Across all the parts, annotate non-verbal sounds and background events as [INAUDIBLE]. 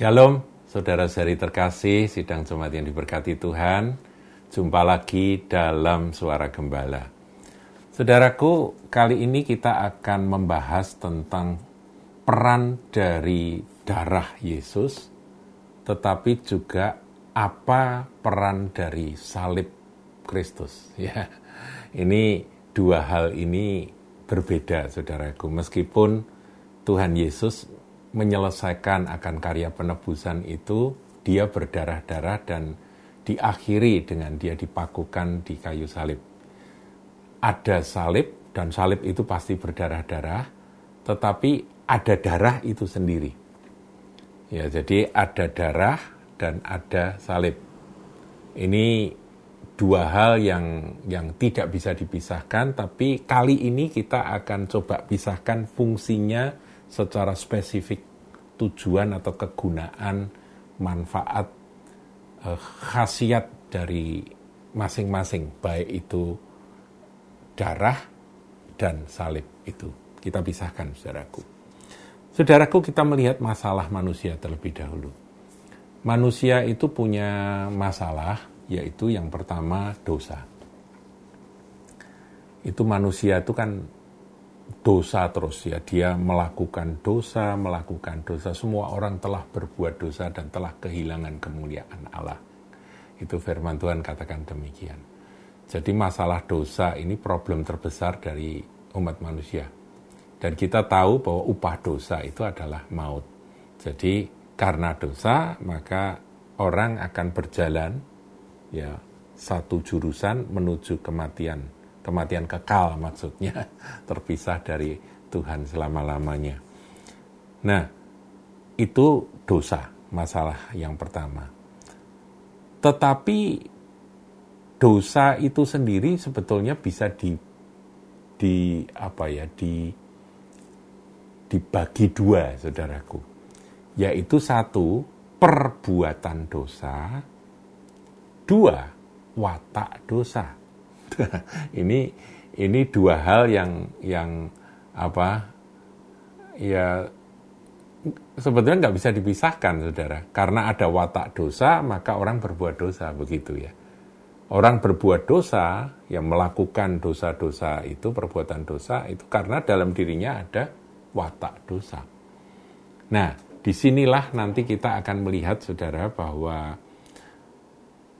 Shalom, saudara-saudari terkasih, sidang jemaat yang diberkati Tuhan. Jumpa lagi dalam Suara Gembala. Saudaraku, kali ini kita akan membahas tentang peran dari darah Yesus, tetapi juga apa peran dari salib Kristus. [LAUGHS] Ya, ini dua hal ini berbeda, saudaraku. Meskipun Tuhan Yesus menyelesaikan akan karya penebusan itu, dia berdarah-darah dan diakhiri dengan dia dipakukan di kayu salib. Ada salib dan salib itu pasti berdarah-darah, tetapi ada darah itu sendiri. Ya, jadi ada darah dan ada salib. Ini dua hal yang yang tidak bisa dipisahkan, tapi kali ini kita akan coba pisahkan fungsinya secara spesifik tujuan atau kegunaan manfaat eh, khasiat dari masing-masing baik itu darah dan salib itu. Kita pisahkan saudaraku. Saudaraku kita melihat masalah manusia terlebih dahulu. Manusia itu punya masalah yaitu yang pertama dosa. Itu manusia itu kan dosa terus. Ya dia melakukan dosa melakukan dosa. Semua orang telah berbuat dosa dan telah kehilangan kemuliaan Allah. Itu firman Tuhan katakan demikian. Jadi masalah dosa ini problem terbesar dari umat manusia. Dan kita tahu bahwa upah dosa itu adalah maut. Jadi karena dosa maka orang akan berjalan ya satu jurusan menuju kematian kematian kekal maksudnya, [LAUGHS] terpisah dari Tuhan selama-lamanya. Nah, itu dosa, masalah yang pertama. Tetapi dosa itu sendiri sebetulnya bisa di di apa ya, di dibagi dua, Saudaraku. Yaitu satu, perbuatan dosa, dua, watak dosa. [LAUGHS] ini ini dua hal yang yang apa ya sebetulnya nggak bisa dipisahkan saudara. Karena ada watak dosa maka orang berbuat dosa begitu ya. Orang berbuat dosa yang melakukan dosa-dosa itu perbuatan dosa itu karena dalam dirinya ada watak dosa. Nah di sinilah nanti kita akan melihat saudara bahwa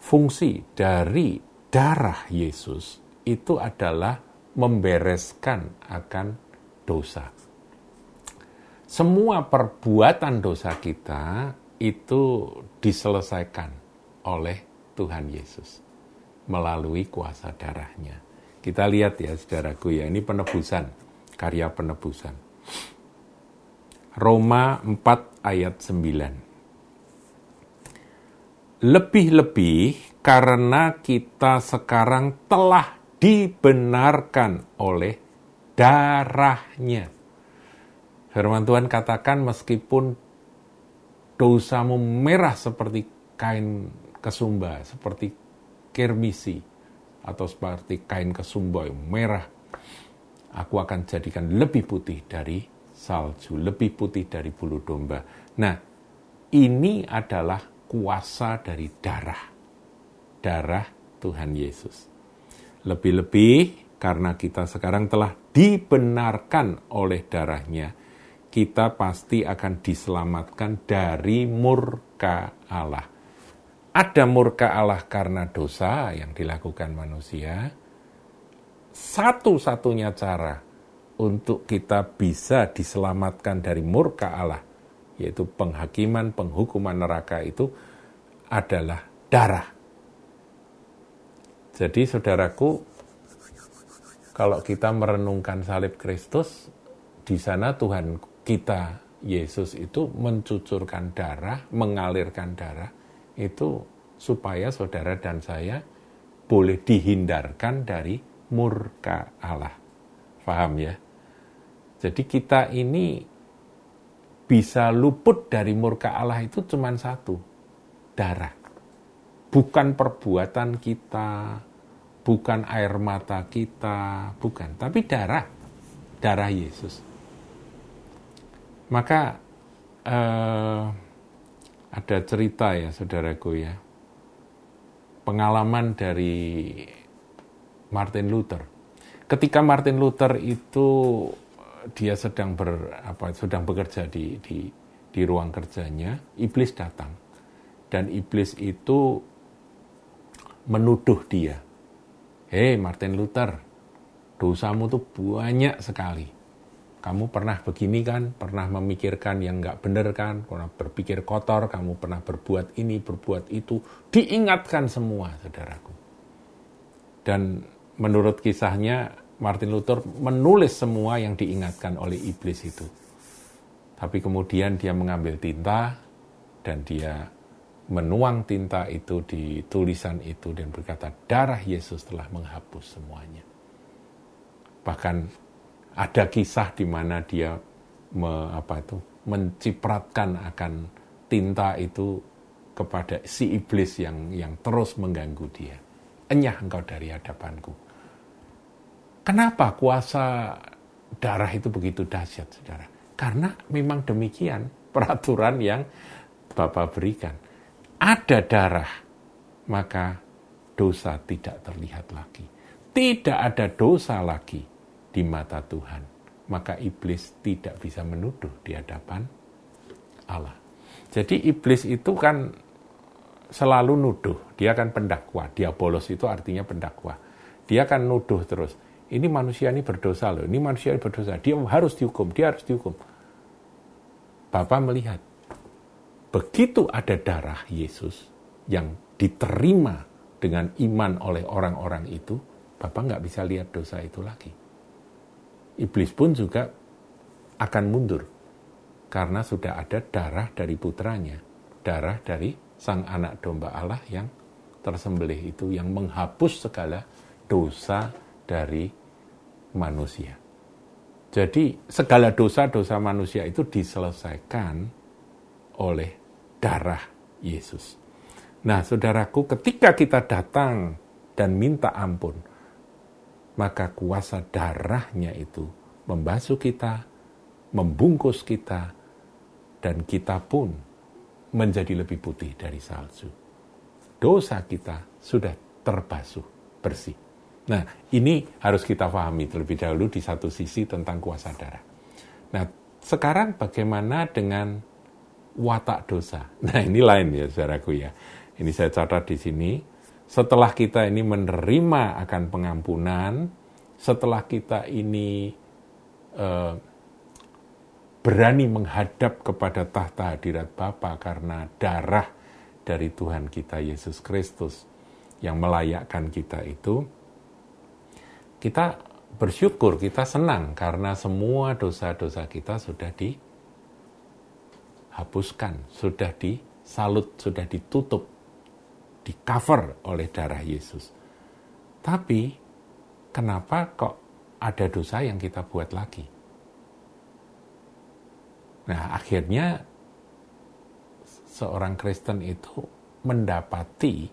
fungsi dari darah Yesus itu adalah membereskan akan dosa. Semua perbuatan dosa kita itu diselesaikan oleh Tuhan Yesus melalui kuasa darahnya. Kita lihat ya saudaraku ya, ini penebusan, karya penebusan. Roma 4 ayat 9. Lebih-lebih karena kita sekarang telah dibenarkan oleh darahnya. Firman Tuhan katakan meskipun dosamu merah seperti kain kesumba, seperti kermisi, atau seperti kain kesumba yang merah, aku akan jadikan lebih putih dari salju, lebih putih dari bulu domba. Nah, ini adalah kuasa dari darah darah Tuhan Yesus. Lebih-lebih karena kita sekarang telah dibenarkan oleh darahnya, kita pasti akan diselamatkan dari murka Allah. Ada murka Allah karena dosa yang dilakukan manusia. Satu-satunya cara untuk kita bisa diselamatkan dari murka Allah, yaitu penghakiman, penghukuman neraka itu adalah darah jadi saudaraku, kalau kita merenungkan salib Kristus, di sana Tuhan kita, Yesus itu mencucurkan darah, mengalirkan darah, itu supaya saudara dan saya boleh dihindarkan dari murka Allah. Paham ya? Jadi kita ini bisa luput dari murka Allah itu cuma satu, darah bukan perbuatan kita, bukan air mata kita, bukan, tapi darah, darah Yesus. Maka eh, ada cerita ya saudaraku ya. Pengalaman dari Martin Luther. Ketika Martin Luther itu dia sedang ber apa sedang bekerja di di di ruang kerjanya, iblis datang. Dan iblis itu menuduh dia. Hei Martin Luther, dosamu tuh banyak sekali kamu pernah begini kan, pernah memikirkan yang nggak benar kan, pernah berpikir kotor, kamu pernah berbuat ini, berbuat itu, diingatkan semua, saudaraku. Dan menurut kisahnya, Martin Luther menulis semua yang diingatkan oleh iblis itu. Tapi kemudian dia mengambil tinta dan dia menuang tinta itu di tulisan itu dan berkata, darah Yesus telah menghapus semuanya. Bahkan ada kisah di mana dia me, apa itu mencipratkan akan tinta itu kepada si iblis yang yang terus mengganggu dia. Enyah engkau dari hadapanku. Kenapa kuasa darah itu begitu dahsyat, saudara? Karena memang demikian peraturan yang Bapak berikan. Ada darah, maka dosa tidak terlihat lagi. Tidak ada dosa lagi, di mata Tuhan, maka iblis tidak bisa menuduh di hadapan Allah. Jadi iblis itu kan selalu nuduh, dia kan pendakwa, diabolos itu artinya pendakwa. Dia kan nuduh terus, ini manusia ini berdosa loh, ini manusia ini berdosa, dia harus dihukum, dia harus dihukum. Bapak melihat, begitu ada darah Yesus yang diterima dengan iman oleh orang-orang itu, Bapak nggak bisa lihat dosa itu lagi iblis pun juga akan mundur karena sudah ada darah dari putranya, darah dari sang anak domba Allah yang tersembelih itu yang menghapus segala dosa dari manusia. Jadi segala dosa-dosa manusia itu diselesaikan oleh darah Yesus. Nah, saudaraku, ketika kita datang dan minta ampun, maka kuasa darahnya itu membasuh kita, membungkus kita, dan kita pun menjadi lebih putih dari salju. Dosa kita sudah terbasuh bersih. Nah, ini harus kita pahami terlebih dahulu di satu sisi tentang kuasa darah. Nah, sekarang bagaimana dengan watak dosa? [LAUGHS] Nah, ini lain ya, saudaraku ya. Ini saya catat di sini setelah kita ini menerima akan pengampunan, setelah kita ini uh, berani menghadap kepada tahta hadirat Bapa karena darah dari Tuhan kita Yesus Kristus yang melayakkan kita itu, kita bersyukur, kita senang karena semua dosa-dosa kita sudah dihapuskan, sudah disalut, sudah ditutup di cover oleh darah Yesus. Tapi kenapa kok ada dosa yang kita buat lagi? Nah, akhirnya seorang Kristen itu mendapati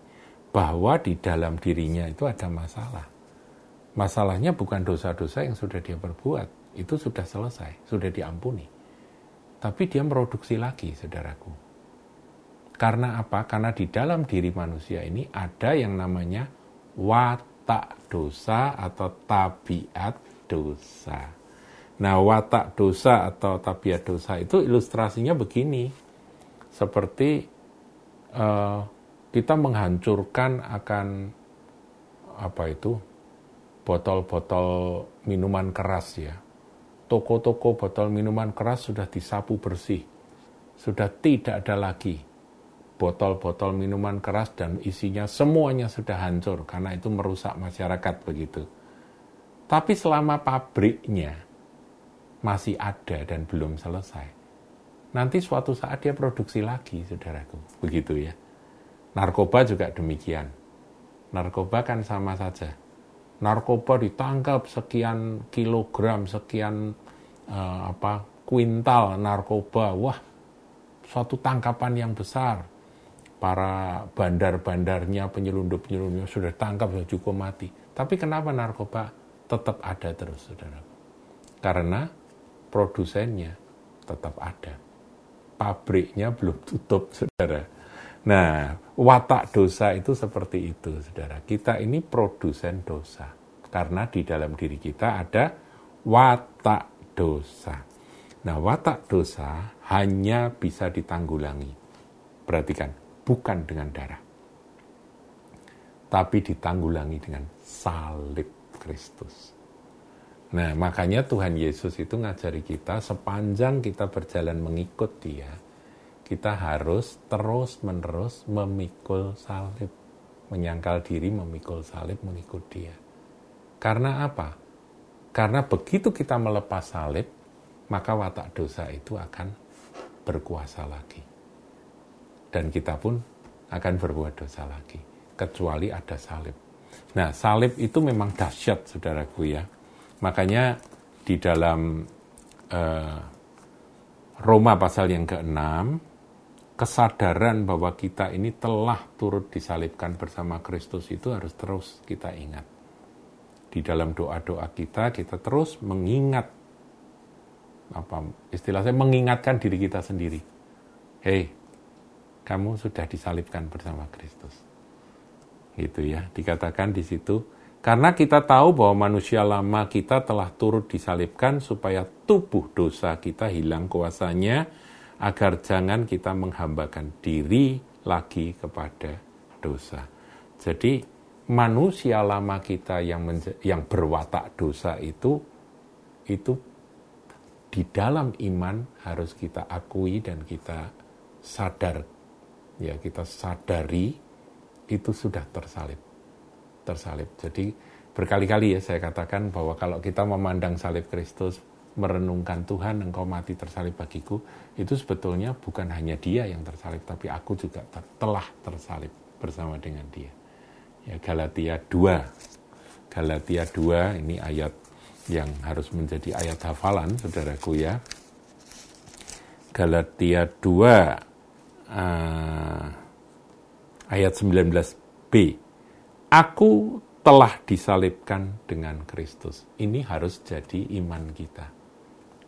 bahwa di dalam dirinya itu ada masalah. Masalahnya bukan dosa-dosa yang sudah dia perbuat, itu sudah selesai, sudah diampuni. Tapi dia produksi lagi, saudaraku karena apa? Karena di dalam diri manusia ini ada yang namanya watak dosa atau tabiat dosa. Nah, watak dosa atau tabiat dosa itu ilustrasinya begini. Seperti uh, kita menghancurkan akan apa itu botol-botol minuman keras ya. Toko-toko botol minuman keras sudah disapu bersih. Sudah tidak ada lagi botol-botol minuman keras dan isinya semuanya sudah hancur karena itu merusak masyarakat begitu. Tapi selama pabriknya masih ada dan belum selesai, nanti suatu saat dia produksi lagi, saudaraku. Begitu ya. Narkoba juga demikian. Narkoba kan sama saja. Narkoba ditangkap sekian kilogram, sekian uh, apa kuintal narkoba. Wah, suatu tangkapan yang besar para bandar-bandarnya, penyelundup-penyelundupnya sudah tangkap, sudah cukup mati. Tapi kenapa narkoba tetap ada terus, saudara? Karena produsennya tetap ada. pabriknya belum tutup, saudara. Nah, watak dosa itu seperti itu, saudara. Kita ini produsen dosa. Karena di dalam diri kita ada watak dosa. Nah, watak dosa hanya bisa ditanggulangi. Perhatikan, bukan dengan darah. Tapi ditanggulangi dengan salib Kristus. Nah, makanya Tuhan Yesus itu ngajari kita sepanjang kita berjalan mengikut dia, kita harus terus-menerus memikul salib. Menyangkal diri, memikul salib, mengikut dia. Karena apa? Karena begitu kita melepas salib, maka watak dosa itu akan berkuasa lagi. Dan kita pun akan berbuat dosa lagi. Kecuali ada salib. Nah, salib itu memang dahsyat, saudaraku ya Makanya di dalam uh, Roma pasal yang ke-6, kesadaran bahwa kita ini telah turut disalibkan bersama Kristus itu harus terus kita ingat. Di dalam doa-doa kita, kita terus mengingat, apa istilahnya mengingatkan diri kita sendiri. Hei, kamu sudah disalibkan bersama Kristus. Gitu ya, dikatakan di situ, karena kita tahu bahwa manusia lama kita telah turut disalibkan supaya tubuh dosa kita hilang kuasanya, agar jangan kita menghambakan diri lagi kepada dosa. Jadi manusia lama kita yang yang berwatak dosa itu itu di dalam iman harus kita akui dan kita sadar ya kita sadari itu sudah tersalib tersalib. Jadi berkali-kali ya saya katakan bahwa kalau kita memandang salib Kristus, merenungkan Tuhan engkau mati tersalib bagiku, itu sebetulnya bukan hanya dia yang tersalib, tapi aku juga telah tersalib bersama dengan dia. Ya, Galatia 2. Galatia 2 ini ayat yang harus menjadi ayat hafalan saudaraku ya. Galatia 2 uh, eh, ayat 19b Aku telah disalibkan dengan Kristus. Ini harus jadi iman kita.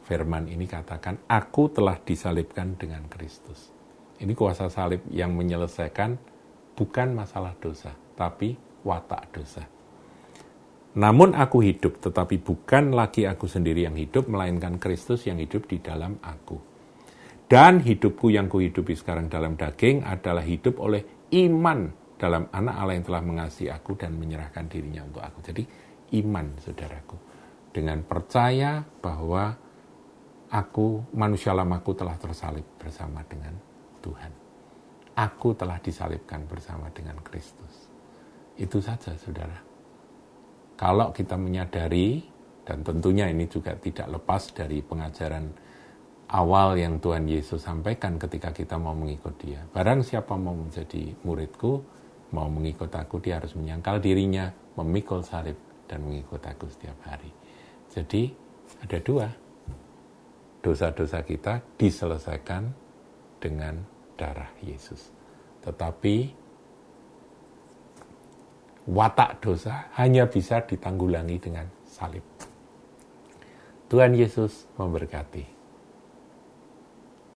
Firman ini katakan, aku telah disalibkan dengan Kristus. Ini kuasa salib yang menyelesaikan bukan masalah dosa, tapi watak dosa. Namun aku hidup, tetapi bukan lagi aku sendiri yang hidup, melainkan Kristus yang hidup di dalam aku. Dan hidupku yang kuhidupi sekarang dalam daging adalah hidup oleh iman dalam anak Allah yang telah mengasihi aku dan menyerahkan dirinya untuk aku. Jadi iman saudaraku. Dengan percaya bahwa aku, manusia lamaku telah tersalib bersama dengan Tuhan. Aku telah disalibkan bersama dengan Kristus. Itu saja saudara. Kalau kita menyadari, dan tentunya ini juga tidak lepas dari pengajaran awal yang Tuhan Yesus sampaikan ketika kita mau mengikut dia. Barang siapa mau menjadi muridku, mau mengikut aku dia harus menyangkal dirinya, memikul salib dan mengikut aku setiap hari. Jadi ada dua. Dosa-dosa kita diselesaikan dengan darah Yesus. Tetapi watak dosa hanya bisa ditanggulangi dengan salib. Tuhan Yesus memberkati.